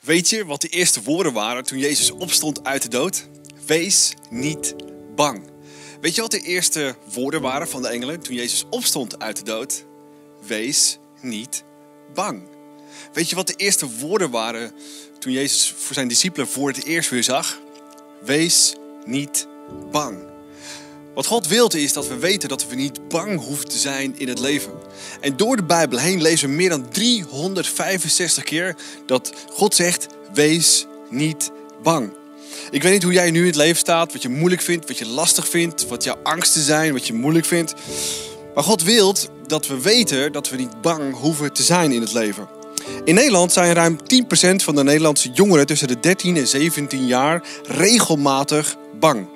Weet je wat de eerste woorden waren toen Jezus opstond uit de dood? Wees niet bang. Weet je wat de eerste woorden waren van de engelen toen Jezus opstond uit de dood? Wees niet bang. Weet je wat de eerste woorden waren toen Jezus voor zijn discipelen voor het eerst weer zag? Wees niet bang. Wat God wilt is dat we weten dat we niet bang hoeven te zijn in het leven. En door de Bijbel heen lezen we meer dan 365 keer dat God zegt: wees niet bang. Ik weet niet hoe jij nu in het leven staat, wat je moeilijk vindt, wat je lastig vindt, wat jouw angsten zijn, wat je moeilijk vindt. Maar God wilt dat we weten dat we niet bang hoeven te zijn in het leven. In Nederland zijn ruim 10% van de Nederlandse jongeren tussen de 13 en 17 jaar regelmatig bang.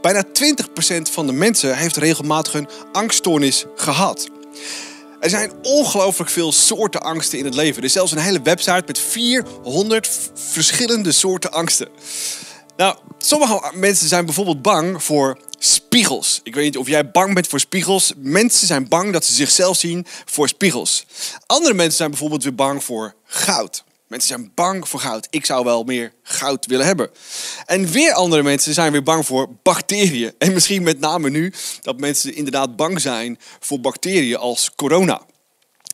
Bijna 20% van de mensen heeft regelmatig een angststoornis gehad. Er zijn ongelooflijk veel soorten angsten in het leven. Er is zelfs een hele website met 400 verschillende soorten angsten. Nou, sommige mensen zijn bijvoorbeeld bang voor spiegels. Ik weet niet of jij bang bent voor spiegels. Mensen zijn bang dat ze zichzelf zien voor spiegels. Andere mensen zijn bijvoorbeeld weer bang voor goud. Mensen zijn bang voor goud. Ik zou wel meer goud willen hebben. En weer andere mensen zijn weer bang voor bacteriën. En misschien met name nu dat mensen inderdaad bang zijn voor bacteriën als corona.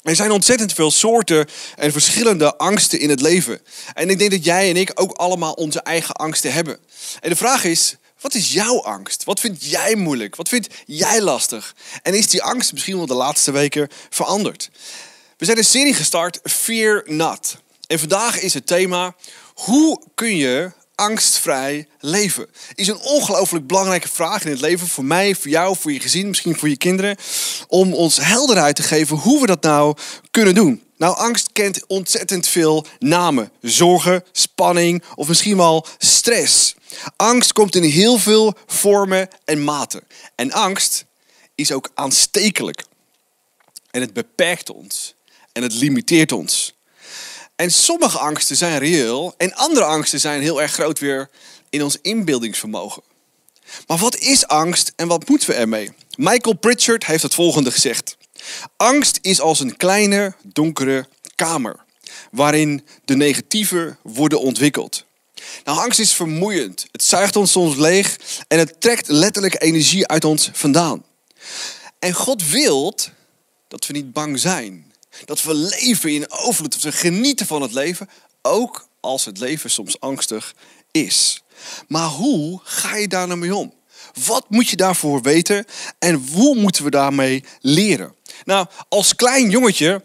Er zijn ontzettend veel soorten en verschillende angsten in het leven. En ik denk dat jij en ik ook allemaal onze eigen angsten hebben. En de vraag is, wat is jouw angst? Wat vind jij moeilijk? Wat vind jij lastig? En is die angst misschien wel de laatste weken veranderd? We zijn een serie gestart, Fear Not. En vandaag is het thema: hoe kun je angstvrij leven? Is een ongelooflijk belangrijke vraag in het leven voor mij, voor jou, voor je gezin, misschien voor je kinderen, om ons helderheid te geven hoe we dat nou kunnen doen. Nou, angst kent ontzettend veel namen: zorgen, spanning of misschien wel stress. Angst komt in heel veel vormen en maten. En angst is ook aanstekelijk. En het beperkt ons en het limiteert ons. En sommige angsten zijn reëel en andere angsten zijn heel erg groot weer in ons inbeeldingsvermogen. Maar wat is angst en wat moeten we ermee? Michael Pritchard heeft het volgende gezegd. Angst is als een kleine donkere kamer waarin de negatieven worden ontwikkeld. Nou, angst is vermoeiend. Het zuigt ons soms leeg en het trekt letterlijk energie uit ons vandaan. En God wil dat we niet bang zijn. Dat we leven in overvloed, dat we genieten van het leven, ook als het leven soms angstig is. Maar hoe ga je daar nou mee om? Wat moet je daarvoor weten en hoe moeten we daarmee leren? Nou, als klein jongetje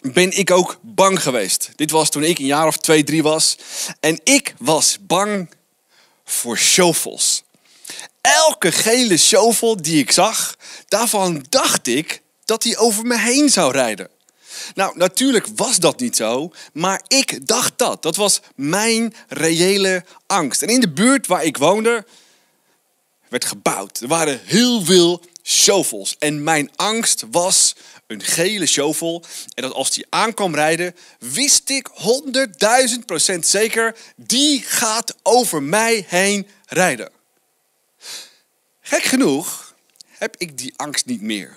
ben ik ook bang geweest. Dit was toen ik een jaar of twee, drie was. En ik was bang voor shovels. Elke gele shovel die ik zag, daarvan dacht ik dat hij over me heen zou rijden. Nou, natuurlijk was dat niet zo, maar ik dacht dat. Dat was mijn reële angst. En in de buurt waar ik woonde, werd gebouwd. Er waren heel veel shovels. En mijn angst was een gele shovel. En dat als die aankwam rijden, wist ik 100.000 procent zeker, die gaat over mij heen rijden. Gek genoeg heb ik die angst niet meer.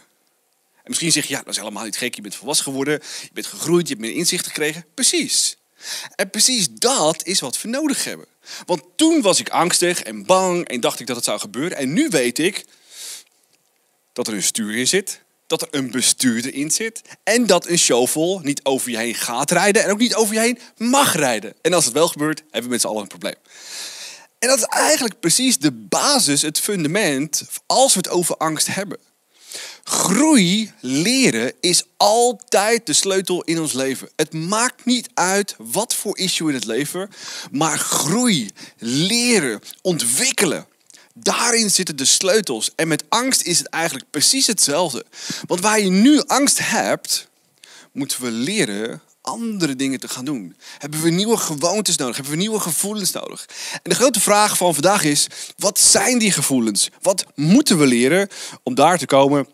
En misschien zeg je, ja, dat is helemaal niet gek. Je bent volwassen geworden, je bent gegroeid, je hebt meer inzicht gekregen. Precies. En precies dat is wat we nodig hebben. Want toen was ik angstig en bang en dacht ik dat het zou gebeuren. En nu weet ik dat er een stuur in zit, dat er een bestuurder in zit en dat een shovel niet over je heen gaat rijden en ook niet over je heen mag rijden. En als het wel gebeurt, hebben we met z'n allen een probleem. En dat is eigenlijk precies de basis, het fundament, als we het over angst hebben. Groei, leren, is altijd de sleutel in ons leven. Het maakt niet uit wat voor issue in het leven, maar groei, leren, ontwikkelen. Daarin zitten de sleutels. En met angst is het eigenlijk precies hetzelfde. Want waar je nu angst hebt, moeten we leren andere dingen te gaan doen. Hebben we nieuwe gewoontes nodig? Hebben we nieuwe gevoelens nodig? En de grote vraag van vandaag is: wat zijn die gevoelens? Wat moeten we leren om daar te komen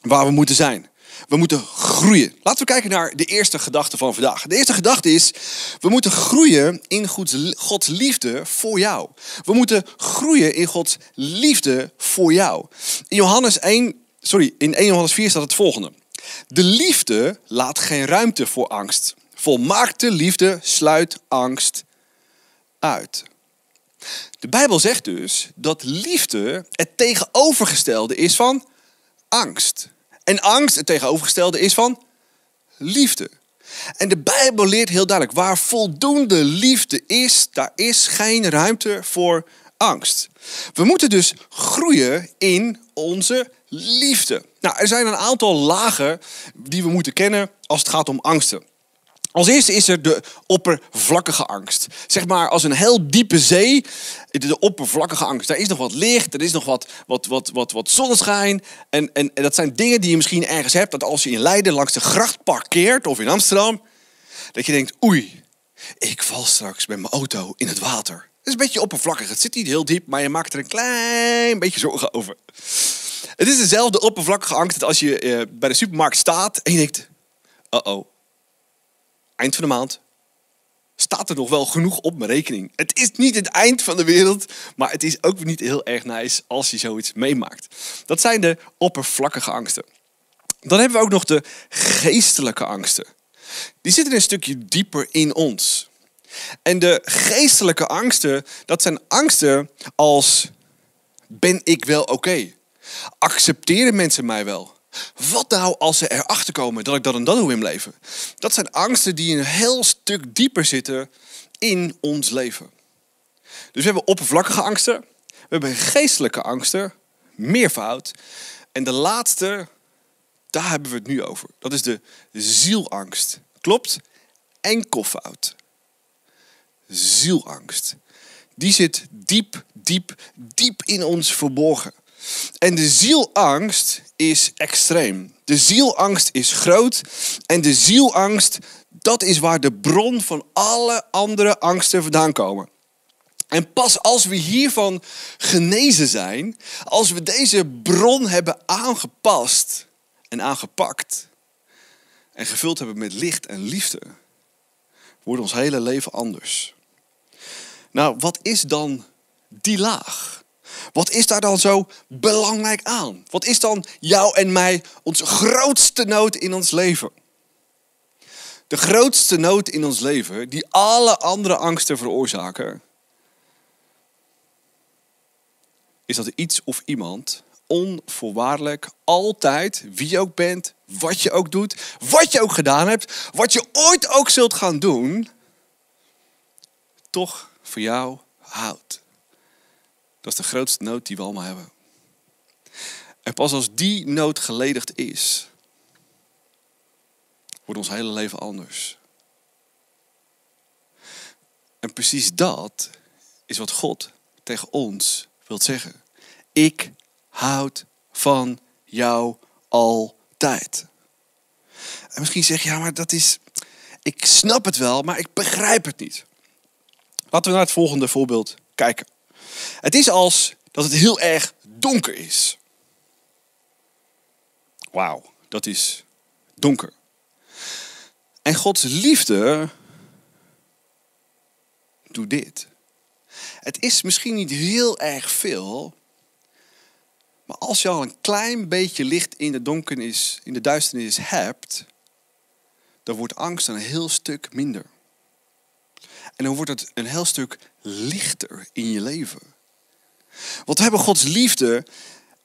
waar we moeten zijn. We moeten groeien. Laten we kijken naar de eerste gedachte van vandaag. De eerste gedachte is, we moeten groeien in Gods liefde voor jou. We moeten groeien in Gods liefde voor jou. In Johannes 1, sorry, in 1 Johannes 4 staat het volgende. De liefde laat geen ruimte voor angst. Volmaakte liefde sluit angst uit. De Bijbel zegt dus dat liefde het tegenovergestelde is van angst. En angst het tegenovergestelde is van liefde. En de Bijbel leert heel duidelijk, waar voldoende liefde is, daar is geen ruimte voor angst. We moeten dus groeien in onze liefde. Nou, er zijn een aantal lagen die we moeten kennen als het gaat om angsten. Als eerste is er de oppervlakkige angst. Zeg maar als een heel diepe zee, de oppervlakkige angst. Daar is nog wat licht, er is nog wat, wat, wat, wat, wat zonneschijn. En, en, dat zijn dingen die je misschien ergens hebt. Dat als je in Leiden langs de gracht parkeert of in Amsterdam, dat je denkt, oei, ik val straks met mijn auto in het water. Het is een beetje oppervlakkig. Het zit niet heel diep, maar je maakt er een klein beetje zorgen over. Het is dezelfde oppervlakkige angst als je eh, bij de supermarkt staat en je denkt, uh-oh, eind van de maand staat er nog wel genoeg op mijn rekening. Het is niet het eind van de wereld, maar het is ook niet heel erg nice als je zoiets meemaakt. Dat zijn de oppervlakkige angsten. Dan hebben we ook nog de geestelijke angsten. Die zitten een stukje dieper in ons. En de geestelijke angsten, dat zijn angsten als ben ik wel oké? Accepteren mensen mij wel? Wat nou als ze erachter komen dat ik dat en dat doe in mijn leven? Dat zijn angsten die een heel stuk dieper zitten in ons leven. Dus we hebben oppervlakkige angsten, we hebben geestelijke angsten, meervoud. En de laatste, daar hebben we het nu over. Dat is de zielangst. Klopt? Enkelvoud. Zielangst. Die zit diep, diep, diep in ons verborgen. En de zielangst is extreem. De zielangst is groot. En de zielangst, dat is waar de bron van alle andere angsten vandaan komen. En pas als we hiervan genezen zijn, als we deze bron hebben aangepast en aangepakt en gevuld hebben met licht en liefde, wordt ons hele leven anders. Nou, wat is dan die laag? Wat is daar dan zo belangrijk aan? Wat is dan jou en mij onze grootste nood in ons leven? De grootste nood in ons leven, die alle andere angsten veroorzaken, is dat iets of iemand onvoorwaardelijk altijd, wie je ook bent, wat je ook doet, wat je ook gedaan hebt, wat je ooit ook zult gaan doen, toch voor jou houdt. Dat is de grootste nood die we allemaal hebben. En pas als die nood geledigd is, wordt ons hele leven anders. En precies dat is wat God tegen ons wilt zeggen. Ik houd van jou altijd. En misschien zeg je, ja, maar dat is. Ik snap het wel, maar ik begrijp het niet. Laten we naar het volgende voorbeeld kijken. Het is als dat het heel erg donker is. Wauw, dat is donker. En Gods liefde doet dit. Het is misschien niet heel erg veel, maar als je al een klein beetje licht in de donkernis, in de duisternis hebt, dan wordt angst een heel stuk minder. En dan wordt het een heel stuk lichter in je leven. Want we hebben Gods liefde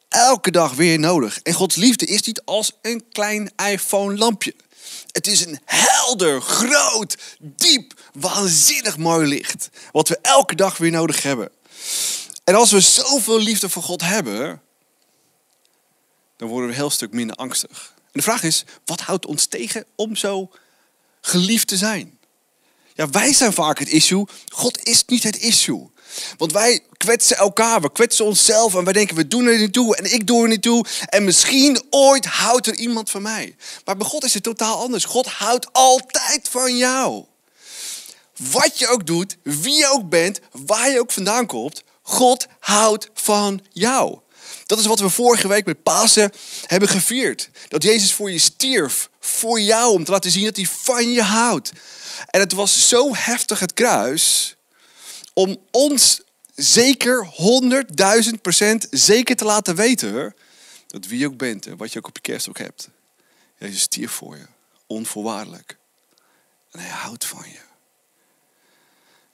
elke dag weer nodig. En Gods liefde is niet als een klein iPhone-lampje. Het is een helder, groot, diep, waanzinnig mooi licht. Wat we elke dag weer nodig hebben. En als we zoveel liefde voor God hebben, dan worden we een heel stuk minder angstig. En de vraag is, wat houdt ons tegen om zo geliefd te zijn? Ja, wij zijn vaak het issue. God is niet het issue. Want wij kwetsen elkaar, we kwetsen onszelf en wij denken we doen er niet toe en ik doe er niet toe. En misschien ooit houdt er iemand van mij. Maar bij God is het totaal anders. God houdt altijd van jou. Wat je ook doet, wie je ook bent, waar je ook vandaan komt, God houdt van jou. Dat is wat we vorige week met Pasen hebben gevierd. Dat Jezus voor je stierf, voor jou, om te laten zien dat hij van je houdt. En het was zo heftig het kruis om ons zeker 100.000 procent zeker te laten weten dat wie je ook bent en wat je ook op je kerst ook hebt. Jezus stierf voor je, onvoorwaardelijk. En hij houdt van je.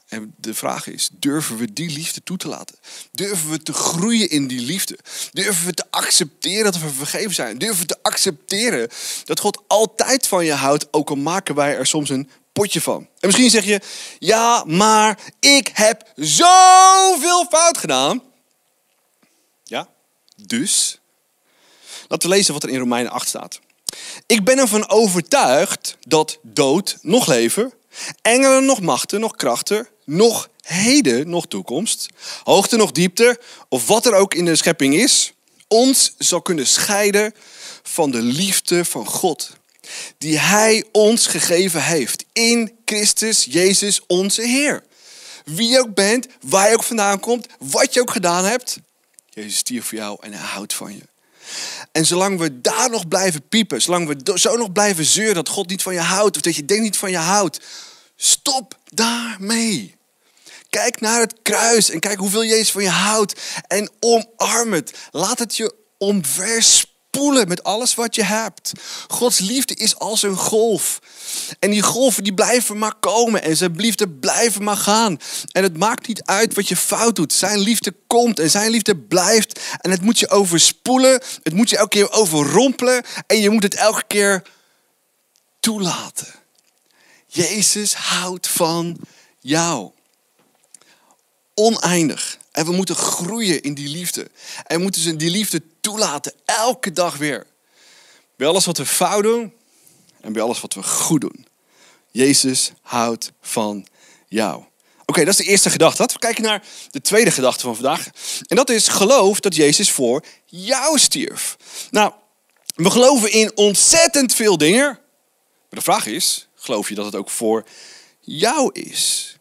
En de vraag is, durven we die liefde toe te laten? Durven we te groeien in die liefde? Durven we te accepteren dat we vergeven zijn? Durven we te accepteren dat God altijd van je houdt, ook al maken wij er soms een potje van? En misschien zeg je, ja, maar ik heb zoveel fout gedaan. Ja, dus? Laten we lezen wat er in Romeinen 8 staat. Ik ben ervan overtuigd dat dood, nog leven, engelen, nog machten, nog krachten, nog heden, nog toekomst, hoogte, nog diepte, of wat er ook in de schepping is, ons zal kunnen scheiden van de liefde van God, die Hij ons gegeven heeft in Christus Jezus onze Heer. Wie je ook bent, waar je ook vandaan komt, wat je ook gedaan hebt, Jezus stierf voor jou en Hij houdt van je. En zolang we daar nog blijven piepen, zolang we zo nog blijven zeuren dat God niet van je houdt of dat je denkt niet van je houdt, stop daarmee. Kijk naar het kruis en kijk hoeveel Jezus van je houdt en omarm het. Laat het je omverspoelen met alles wat je hebt. Gods liefde is als een golf. En die golven die blijven maar komen en zijn liefde blijven maar gaan. En het maakt niet uit wat je fout doet. Zijn liefde komt en zijn liefde blijft. En het moet je overspoelen. Het moet je elke keer overrompelen. En je moet het elke keer toelaten. Jezus houdt van jou. Oneindig. En we moeten groeien in die liefde. En we moeten die liefde toelaten, elke dag weer. Bij alles wat we fout doen en bij alles wat we goed doen. Jezus houdt van jou. Oké, dat is de eerste gedachte. Laten we kijken naar de tweede gedachte van vandaag. En dat is geloof dat Jezus voor jou stierf. Nou, we geloven in ontzettend veel dingen. Maar de vraag is, geloof je dat het ook voor jou is?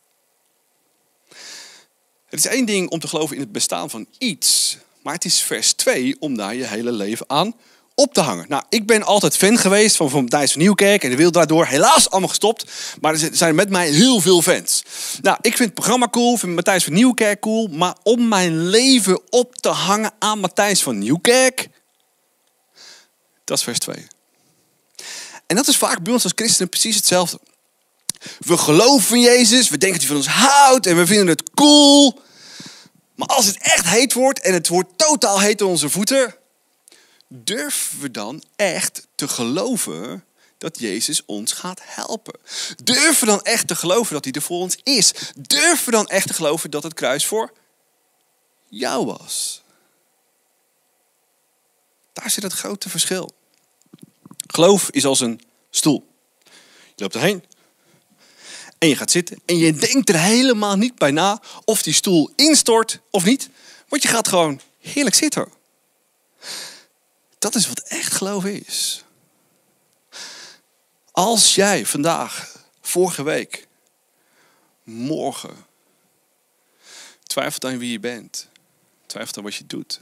Het is één ding om te geloven in het bestaan van iets. Maar het is vers 2 om daar je hele leven aan op te hangen. Nou, ik ben altijd fan geweest van, van van Nieuwkerk en de wereld daardoor. Helaas allemaal gestopt, maar er zijn met mij heel veel fans. Nou, ik vind het programma cool, vind Matthijs van Nieuwkerk cool. Maar om mijn leven op te hangen aan Matthijs van Nieuwkerk, dat is vers 2. En dat is vaak bij ons als christenen precies hetzelfde. We geloven in Jezus, we denken dat hij van ons houdt en we vinden het cool. Maar als het echt heet wordt en het wordt totaal heet aan onze voeten, durven we dan echt te geloven dat Jezus ons gaat helpen? Durven we dan echt te geloven dat hij er voor ons is? Durven we dan echt te geloven dat het kruis voor jou was? Daar zit het grote verschil. Geloof is als een stoel. Je loopt erheen, en je gaat zitten en je denkt er helemaal niet bij na of die stoel instort of niet. Want je gaat gewoon heerlijk zitten. Dat is wat echt geloof is. Als jij vandaag, vorige week, morgen twijfelt aan wie je bent, twijfelt aan wat je doet,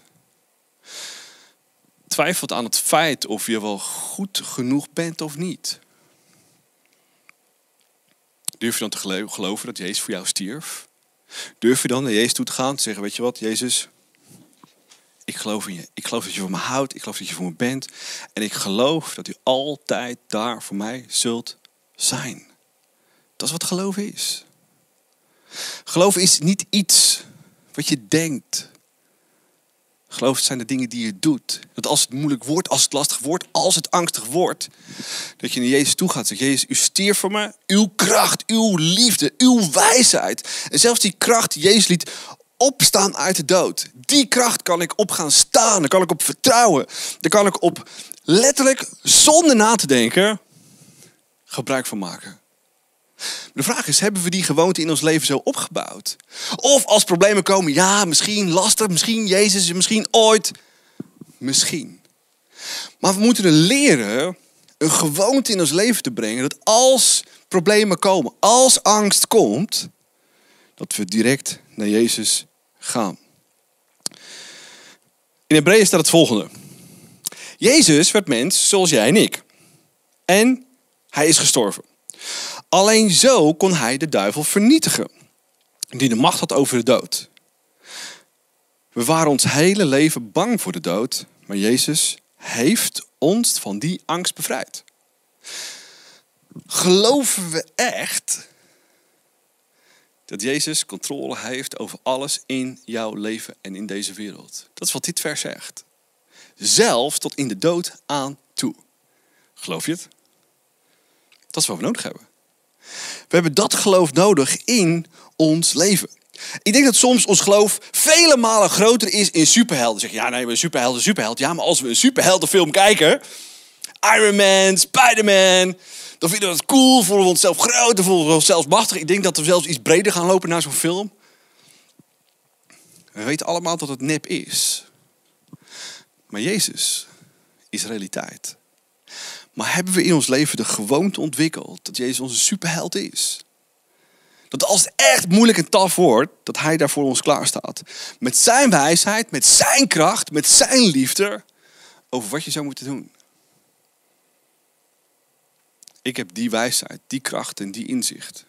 twijfelt aan het feit of je wel goed genoeg bent of niet Durf je dan te geloven dat Jezus voor jou stierf? Durf je dan naar Jezus toe te gaan en te zeggen, weet je wat, Jezus, ik geloof in je. Ik geloof dat je voor me houdt. Ik geloof dat je voor me bent. En ik geloof dat u altijd daar voor mij zult zijn. Dat is wat geloof is. Geloof is niet iets wat je denkt. Geloof zijn de dingen die je doet. Dat als het moeilijk wordt, als het lastig wordt, als het angstig wordt, dat je naar Jezus toe gaat. Zeg, Jezus, u stierf voor me. Uw kracht, uw liefde, uw wijsheid. En zelfs die kracht die Jezus liet opstaan uit de dood. Die kracht kan ik op gaan staan. Daar kan ik op vertrouwen. Daar kan ik op letterlijk, zonder na te denken, gebruik van maken. De vraag is, hebben we die gewoonte in ons leven zo opgebouwd? Of als problemen komen, ja, misschien lastig, misschien Jezus, misschien ooit. Misschien. Maar we moeten leren een gewoonte in ons leven te brengen dat als problemen komen, als angst komt, dat we direct naar Jezus gaan. In Hebreeën staat het volgende. Jezus werd mens zoals jij en ik. En hij is gestorven. Alleen zo kon hij de duivel vernietigen, die de macht had over de dood. We waren ons hele leven bang voor de dood, maar Jezus heeft ons van die angst bevrijd. Geloven we echt dat Jezus controle heeft over alles in jouw leven en in deze wereld? Dat is wat dit vers zegt. Zelfs tot in de dood aan toe. Geloof je het? Dat is wat we nodig hebben. We hebben dat geloof nodig in ons leven. Ik denk dat soms ons geloof vele malen groter is in superhelden. Zeg je, ja, nee, we superhelden, superheld. Ja, maar als we een superheldenfilm kijken, Iron Man, Spider-Man, dan vinden we het cool, voelen we onszelf groot, dan voelen we onszelf machtig. Ik denk dat we zelfs iets breder gaan lopen naar zo'n film. We weten allemaal dat het nep is. Maar Jezus is realiteit. Maar hebben we in ons leven de gewoonte ontwikkeld dat Jezus onze superheld is? Dat als het echt moeilijk en taf wordt, dat Hij daar voor ons klaar staat. Met zijn wijsheid, met zijn kracht, met zijn liefde. Over wat je zou moeten doen. Ik heb die wijsheid, die kracht en die inzicht.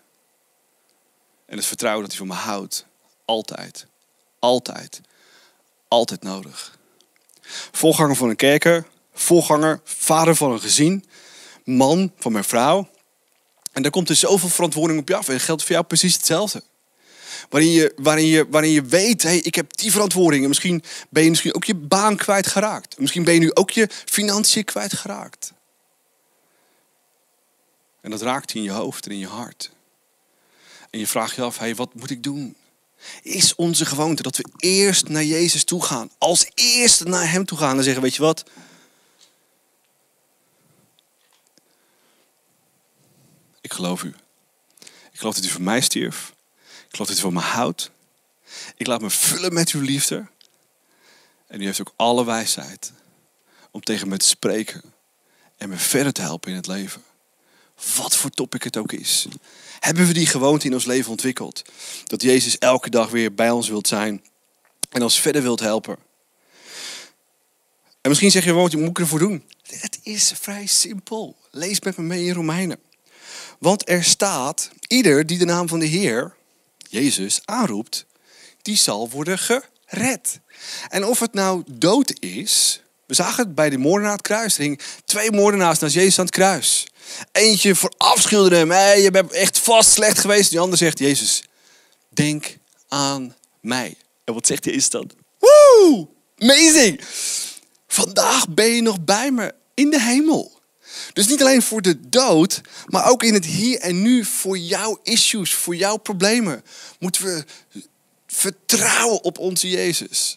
En het vertrouwen dat hij van me houdt. Altijd. Altijd. Altijd nodig. Voorganger van een kerker. Voorganger, vader van een gezin. Man van mijn vrouw. En daar komt er zoveel verantwoording op je af. En geldt voor jou precies hetzelfde. Waarin je, waarin je, waarin je weet, hey, ik heb die verantwoording. En misschien ben je misschien ook je baan kwijtgeraakt. Misschien ben je nu ook je financiën kwijtgeraakt. En dat raakt in je hoofd en in je hart. En je vraagt je af, hey, wat moet ik doen? Is onze gewoonte dat we eerst naar Jezus toe gaan. Als eerste naar Hem toe gaan en zeggen, weet je wat? Ik geloof u. Ik geloof dat u voor mij stierf. Ik geloof dat u van me houdt. Ik laat me vullen met uw liefde. En u heeft ook alle wijsheid om tegen me te spreken en me verder te helpen in het leven. Wat voor topic het ook is. Hebben we die gewoonte in ons leven ontwikkeld? Dat Jezus elke dag weer bij ons wilt zijn en ons verder wilt helpen. En misschien zeg je, wat moet ik ervoor doen? Het is vrij simpel. Lees met me mee in Romeinen. Want er staat, ieder die de naam van de Heer, Jezus, aanroept, die zal worden gered. En of het nou dood is, we zagen het bij de moordenaar het kruis. Er hing twee moordenaars naast Jezus aan het kruis. Eentje verafschilderde hem. Hey, je bent echt vast slecht geweest. Die ander zegt, Jezus, denk aan mij. En wat zegt Jezus dan? Woe! Amazing! Vandaag ben je nog bij me in de hemel. Dus niet alleen voor de dood, maar ook in het hier en nu voor jouw issues, voor jouw problemen. Moeten we vertrouwen op onze Jezus.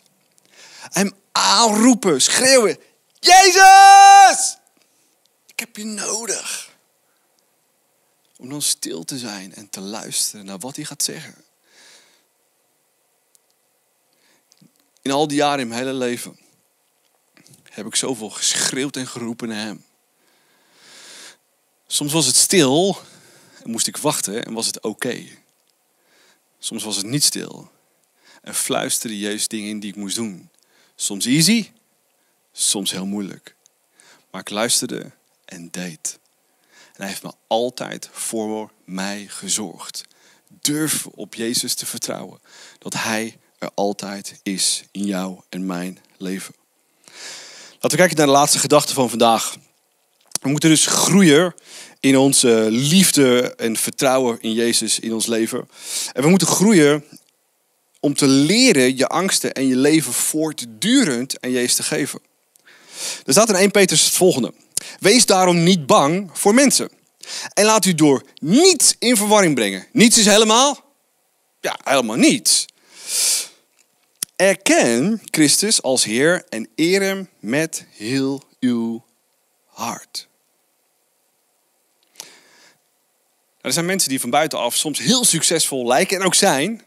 Hem aanroepen, schreeuwen. Jezus! Ik heb je nodig. Om dan stil te zijn en te luisteren naar wat hij gaat zeggen. In al die jaren in mijn hele leven heb ik zoveel geschreeuwd en geroepen naar hem. Soms was het stil en moest ik wachten en was het oké. Soms was het niet stil en fluisterde Jezus dingen in die ik moest doen. Soms easy, soms heel moeilijk. Maar ik luisterde en deed. En hij heeft me altijd voor mij gezorgd. Durf op Jezus te vertrouwen. Dat hij er altijd is in jou en mijn leven. Laten we kijken naar de laatste gedachte van vandaag. We moeten dus groeien in onze liefde en vertrouwen in Jezus in ons leven. En we moeten groeien om te leren je angsten en je leven voortdurend aan Jezus te geven. Er staat in 1 Petrus het volgende. Wees daarom niet bang voor mensen. En laat u door niets in verwarring brengen. Niets is helemaal? Ja, helemaal niets. Erken Christus als Heer en eer hem met heel uw hart. Er zijn mensen die van buitenaf soms heel succesvol lijken en ook zijn.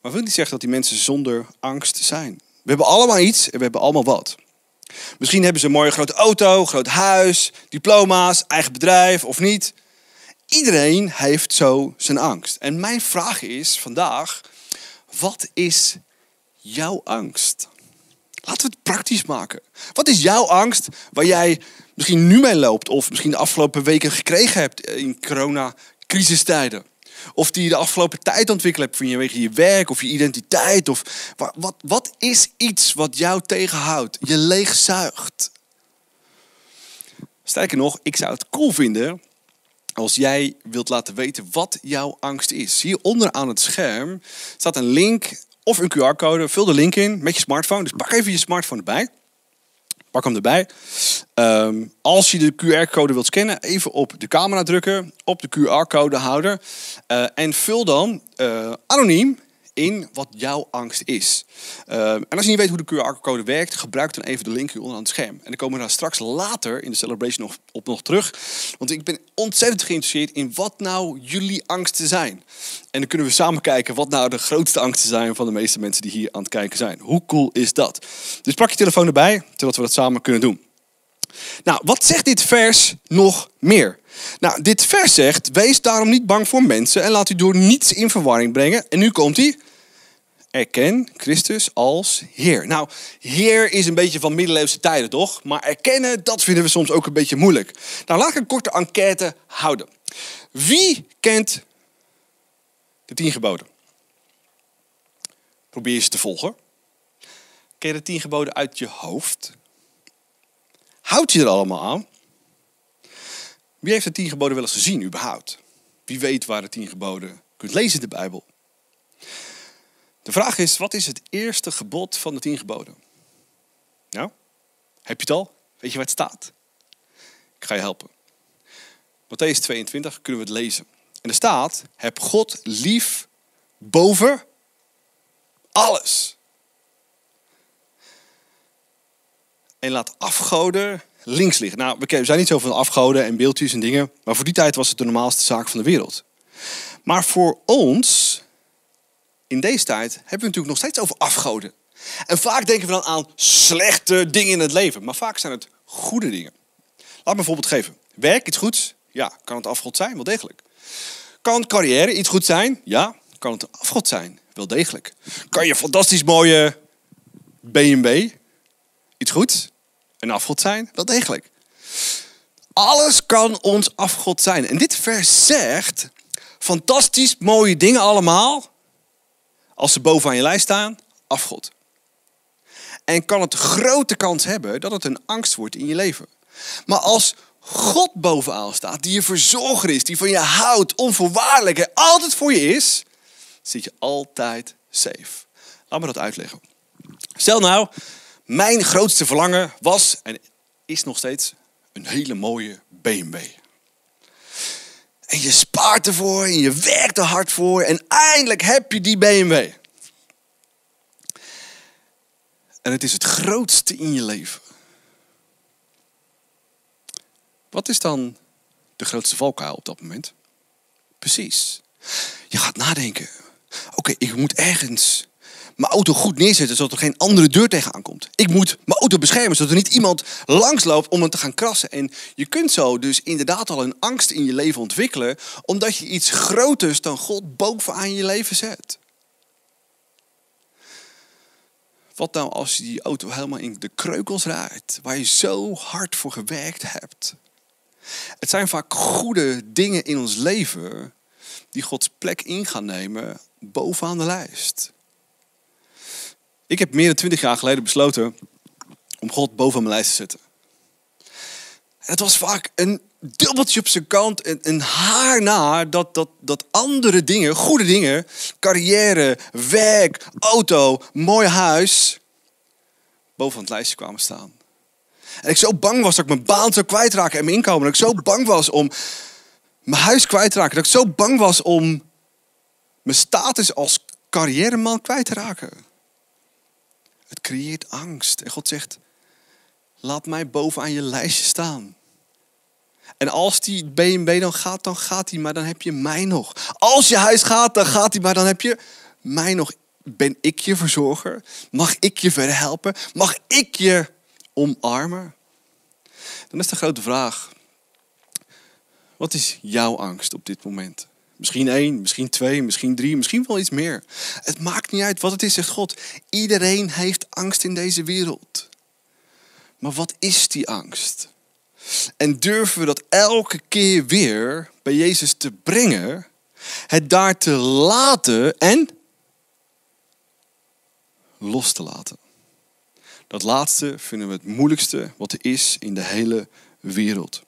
Maar wil niet zeggen dat die mensen zonder angst zijn. We hebben allemaal iets en we hebben allemaal wat. Misschien hebben ze een mooie grote auto, groot huis, diploma's, eigen bedrijf of niet. Iedereen heeft zo zijn angst. En mijn vraag is vandaag, wat is jouw angst? Laten we het praktisch maken. Wat is jouw angst waar jij misschien nu mee loopt of misschien de afgelopen weken gekregen hebt in corona-crisistijden? Of die je de afgelopen tijd ontwikkeld hebt vanwege je werk of je identiteit. Of wat, wat, is iets wat jou tegenhoudt, je leegzuigt? Sterker nog, ik zou het cool vinden als jij wilt laten weten wat jouw angst is. Hier onder aan het scherm staat een link of een QR-code. Vul de link in met je smartphone. Dus pak even je smartphone erbij. Pak hem erbij. Ehm, als je de QR-code wilt scannen, even op de camera drukken, op de QR-codehouder. Uh, en vul dan uh, anoniem in wat jouw angst is. Uh, en als je niet weet hoe de QR-code werkt, gebruik dan even de link hier onder aan het scherm. En dan komen we daar straks later in de celebration op nog terug. Want ik ben ontzettend geïnteresseerd in wat nou jullie angsten zijn. En dan kunnen we samen kijken wat nou de grootste angsten zijn van de meeste mensen die hier aan het kijken zijn. Hoe cool is dat? Dus pak je telefoon erbij, zodat we dat samen kunnen doen. Nou, wat zegt dit vers nog meer? Nou, dit vers zegt: Wees daarom niet bang voor mensen en laat u door niets in verwarring brengen. En nu komt hij. Erken Christus als Heer. Nou, Heer is een beetje van middeleeuwse tijden, toch? Maar erkennen, dat vinden we soms ook een beetje moeilijk. Nou, laat ik een korte enquête houden. Wie kent de tien geboden? Probeer ze te volgen. Ken de tien geboden uit je hoofd? Houd je er allemaal aan? Wie heeft de tien geboden wel eens gezien, überhaupt? Wie weet waar de tien geboden kunt lezen in de Bijbel? De vraag is, wat is het eerste gebod van de tien geboden? Nou, heb je het al? Weet je waar het staat? Ik ga je helpen. Matthäus 22 kunnen we het lezen. En er staat, heb God lief boven alles. En laat afgoden links liggen. Nou, we zijn niet zo van afgoden en beeldjes en dingen. Maar voor die tijd was het de normaalste zaak van de wereld. Maar voor ons, in deze tijd, hebben we natuurlijk nog steeds over afgoden. En vaak denken we dan aan slechte dingen in het leven. Maar vaak zijn het goede dingen. Laat me een voorbeeld geven. Werk, iets goeds? Ja. Kan het afgod zijn? Wel degelijk. Kan carrière iets goed zijn? Ja. Kan het afgod zijn? Wel degelijk. Kan je fantastisch mooie BMW iets goeds? Een afgod zijn? Wel degelijk. Alles kan ons afgod zijn. En dit vers zegt, fantastisch mooie dingen allemaal, als ze bovenaan je lijst staan, afgod. En kan het grote kans hebben dat het een angst wordt in je leven. Maar als God bovenaan staat, die je verzorger is, die van je houdt, onvoorwaardelijk en altijd voor je is, zit je altijd safe. Laat me dat uitleggen. Stel nou, mijn grootste verlangen was en is nog steeds een hele mooie BMW. En je spaart ervoor en je werkt er hard voor en eindelijk heb je die BMW. En het is het grootste in je leven. Wat is dan de grootste valkuil op dat moment? Precies. Je gaat nadenken. Oké, ik moet ergens mijn auto goed neerzetten zodat er geen andere deur tegenaan komt. Ik moet mijn auto beschermen zodat er niet iemand langsloopt om hem te gaan krassen. En je kunt zo dus inderdaad al een angst in je leven ontwikkelen, omdat je iets groters dan God bovenaan je leven zet. Wat nou als je die auto helemaal in de kreukels rijdt, waar je zo hard voor gewerkt hebt? Het zijn vaak goede dingen in ons leven die Gods plek in gaan nemen bovenaan de lijst. Ik heb meer dan twintig jaar geleden besloten om God boven mijn lijst te zetten. het was vaak een dubbeltje op zijn kant, een, een haar na dat, dat, dat andere dingen, goede dingen, carrière, werk, auto, mooi huis, boven het lijstje kwamen staan. En ik zo bang was dat ik mijn baan zou kwijtraken en mijn inkomen. Dat ik zo bang was om mijn huis kwijt te raken. Dat ik zo bang was om mijn status als carrièreman kwijt te raken. Het creëert angst. En God zegt, laat mij bovenaan je lijstje staan. En als die BMW dan gaat, dan gaat hij, maar dan heb je mij nog. Als je huis gaat, dan gaat hij, maar dan heb je mij nog. Ben ik je verzorger? Mag ik je verder helpen? Mag ik je omarmen? Dan is de grote vraag: wat is jouw angst op dit moment? Misschien één, misschien twee, misschien drie, misschien wel iets meer. Het maakt niet uit wat het is, zegt God. Iedereen heeft angst in deze wereld. Maar wat is die angst? En durven we dat elke keer weer bij Jezus te brengen, het daar te laten en los te laten? Dat laatste vinden we het moeilijkste wat er is in de hele wereld.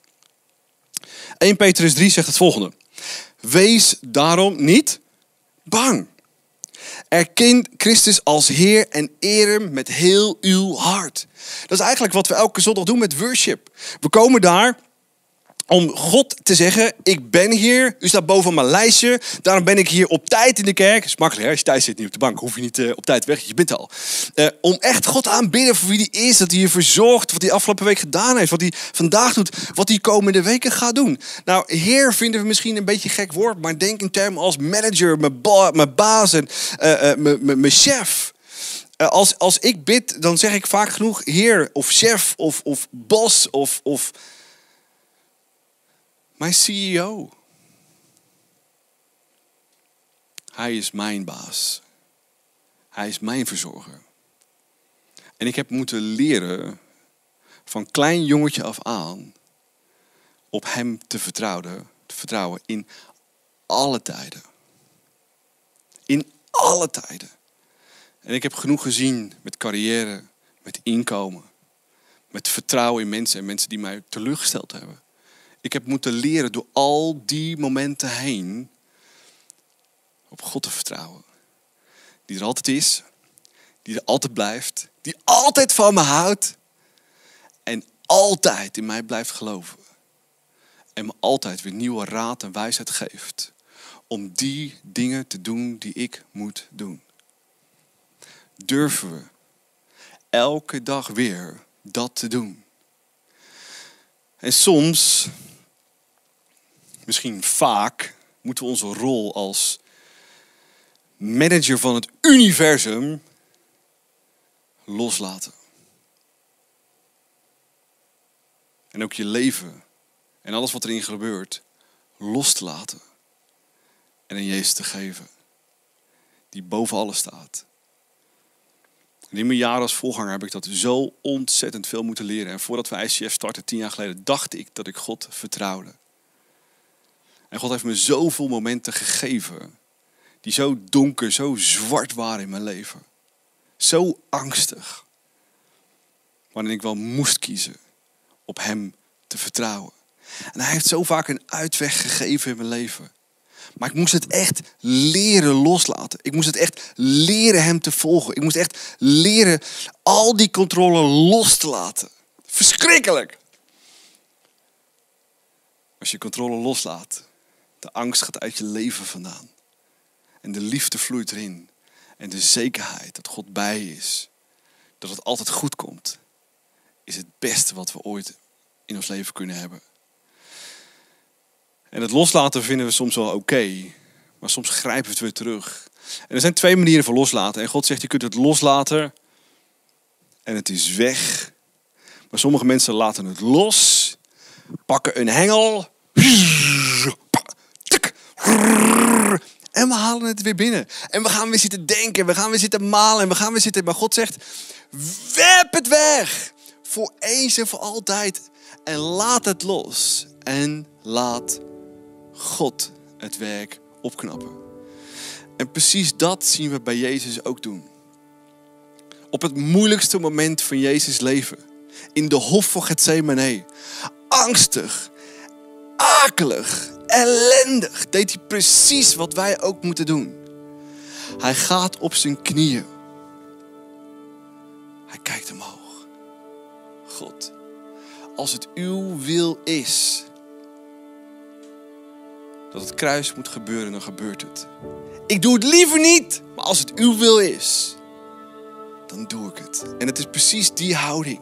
1 Petrus 3 zegt het volgende. Wees daarom niet bang. Erken Christus als Heer en eer hem met heel uw hart. Dat is eigenlijk wat we elke zondag doen met worship. We komen daar om God te zeggen, ik ben hier, u staat boven mijn lijstje, daarom ben ik hier op tijd in de kerk. Is makkelijk, hè? als je thuis zit niet op de bank, hoef je niet uh, op tijd weg, je bent al. Uh, om echt God aanbidden voor wie hij is, dat hij je verzorgt, wat hij afgelopen week gedaan heeft, wat hij vandaag doet, wat hij komende weken gaat doen. Nou, heer vinden we misschien een beetje een gek woord, maar denk in termen als manager, mijn, mijn baas en uh, mijn chef. als, als ik bid, dan zeg ik vaak genoeg heer of chef of, of bos of... of mijn CEO. Hij is mijn baas. Hij is mijn verzorger. En ik heb moeten leren van klein jongetje af aan op hem te vertrouwen, te vertrouwen in alle tijden. In alle tijden. En ik heb genoeg gezien met carrière, met inkomen, met vertrouwen in mensen en mensen die mij teleurgesteld hebben. Ik heb moeten leren door al die momenten heen op God te vertrouwen. Die er altijd is, die er altijd blijft, die altijd van me houdt en altijd in mij blijft geloven. En me altijd weer nieuwe raad en wijsheid geeft om die dingen te doen die ik moet doen. Durven we elke dag weer dat te doen? En soms misschien vaak, moeten we onze rol als manager van het universum loslaten. En ook je leven en alles wat erin gebeurt los te laten. En een Jezus te geven. Die boven alles staat. In mijn jaren als volganger heb ik dat zo ontzettend veel moeten leren. En voordat we ICF starten, tien jaar geleden, dacht ik dat ik God vertrouwde. En God heeft me zoveel momenten gegeven die zo donker, zo zwart waren in mijn leven. Zo angstig. Waarin ik wel moest kiezen op Hem te vertrouwen. En Hij heeft zo vaak een uitweg gegeven in mijn leven. Maar ik moest het echt leren loslaten. Ik moest het echt leren Hem te volgen. Ik moest echt leren al die controle los te laten. Verschrikkelijk. Als je controle loslaat, de angst gaat uit je leven vandaan. En de liefde vloeit erin. En de zekerheid dat God bij je is. Dat het altijd goed komt. Is het beste wat we ooit in ons leven kunnen hebben. En het loslaten vinden we soms wel oké. maar soms grijpen we het weer terug. En er zijn twee manieren voor loslaten. En God zegt, je kunt het loslaten. En het is weg. Maar sommige mensen laten het los. Pakken een hengel. En we halen het weer binnen. En we gaan weer zitten denken. We gaan weer zitten malen. En we gaan weer zitten. Maar God zegt: werp het weg. Voor eens en voor altijd. En laat het los. En laat God het werk opknappen. En precies dat zien we bij Jezus ook doen. Op het moeilijkste moment van Jezus' leven. In de hof van Gethsemane. Angstig. Akelig ellendig deed hij precies wat wij ook moeten doen. Hij gaat op zijn knieën. Hij kijkt omhoog. God, als het uw wil is dat het kruis moet gebeuren, dan gebeurt het. Ik doe het liever niet, maar als het uw wil is, dan doe ik het. En het is precies die houding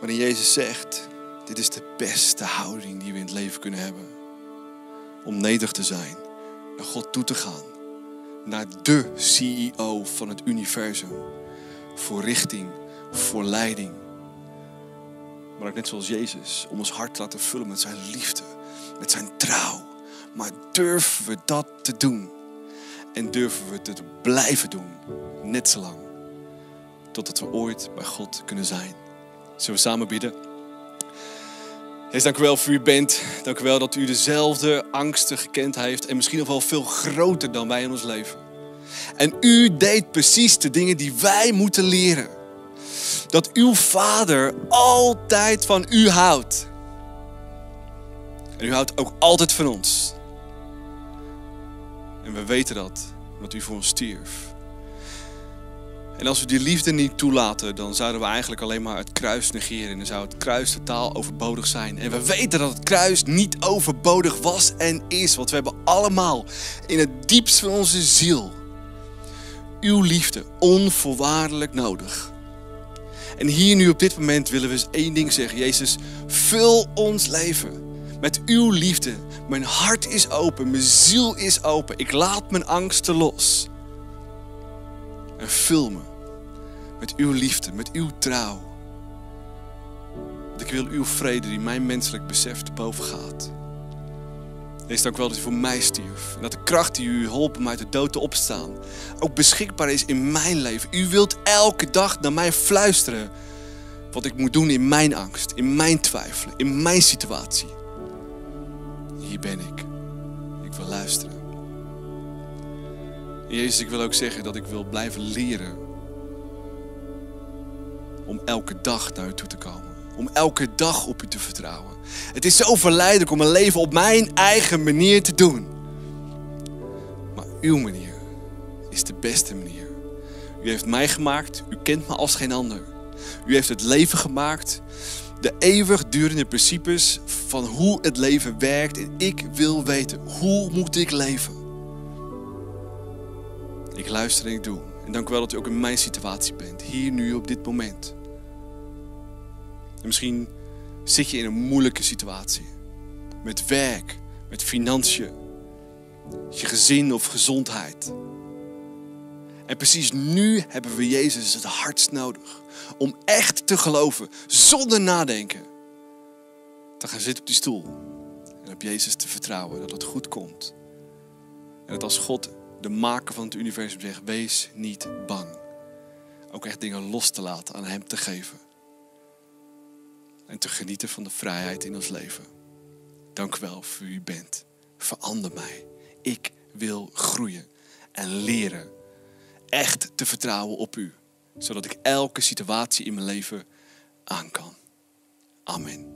waarin Jezus zegt, dit is de beste houding die we in het leven kunnen hebben. Om nederig te zijn, naar God toe te gaan, naar de CEO van het universum. Voor richting, voor leiding. Maar ook net zoals Jezus, om ons hart te laten vullen met zijn liefde, met zijn trouw. Maar durven we dat te doen? En durven we het te blijven doen, net zo lang, totdat we ooit bij God kunnen zijn. Zullen we samen bidden? Dank u wel voor u bent. Dank u wel dat u dezelfde angsten gekend heeft en misschien nog wel veel groter dan wij in ons leven. En u deed precies de dingen die wij moeten leren. Dat uw vader altijd van u houdt. En u houdt ook altijd van ons. En we weten dat, omdat u voor ons stierf. En als we die liefde niet toelaten, dan zouden we eigenlijk alleen maar het kruis negeren. En dan zou het kruis totaal overbodig zijn. En we weten dat het kruis niet overbodig was en is. Want we hebben allemaal in het diepst van onze ziel uw liefde onvoorwaardelijk nodig. En hier nu op dit moment willen we eens één ding zeggen. Jezus, vul ons leven met uw liefde. Mijn hart is open, mijn ziel is open. Ik laat mijn angsten los. En vul me met uw liefde, met uw trouw. Want ik wil uw vrede die mijn menselijk besef te boven gaat. Wees dank wel dat u voor mij stierf. En dat de kracht die u hielp om uit de dood te opstaan ook beschikbaar is in mijn leven. U wilt elke dag naar mij fluisteren wat ik moet doen in mijn angst, in mijn twijfelen, in mijn situatie. Hier ben ik. Ik wil luisteren. Jezus, ik wil ook zeggen dat ik wil blijven leren om elke dag naar u toe te komen. Om elke dag op u te vertrouwen. Het is zo verleidelijk om een leven op mijn eigen manier te doen. Maar uw manier is de beste manier. U heeft mij gemaakt, u kent me als geen ander. U heeft het leven gemaakt, de eeuwigdurende principes van hoe het leven werkt. En ik wil weten, hoe moet ik leven? Ik luister en ik doe. En dank u wel dat u ook in mijn situatie bent, hier nu op dit moment. En misschien zit je in een moeilijke situatie. Met werk, met financiën, je gezin of gezondheid. En precies nu hebben we Jezus het hardst nodig. Om echt te geloven, zonder nadenken. Te gaan zitten op die stoel. En op Jezus te vertrouwen dat het goed komt. En dat als God, de maker van het universum, zegt: wees niet bang. Ook echt dingen los te laten, aan Hem te geven. En te genieten van de vrijheid in ons leven. Dank u wel voor wie u bent. Verander mij. Ik wil groeien en leren echt te vertrouwen op u. Zodat ik elke situatie in mijn leven aan kan. Amen.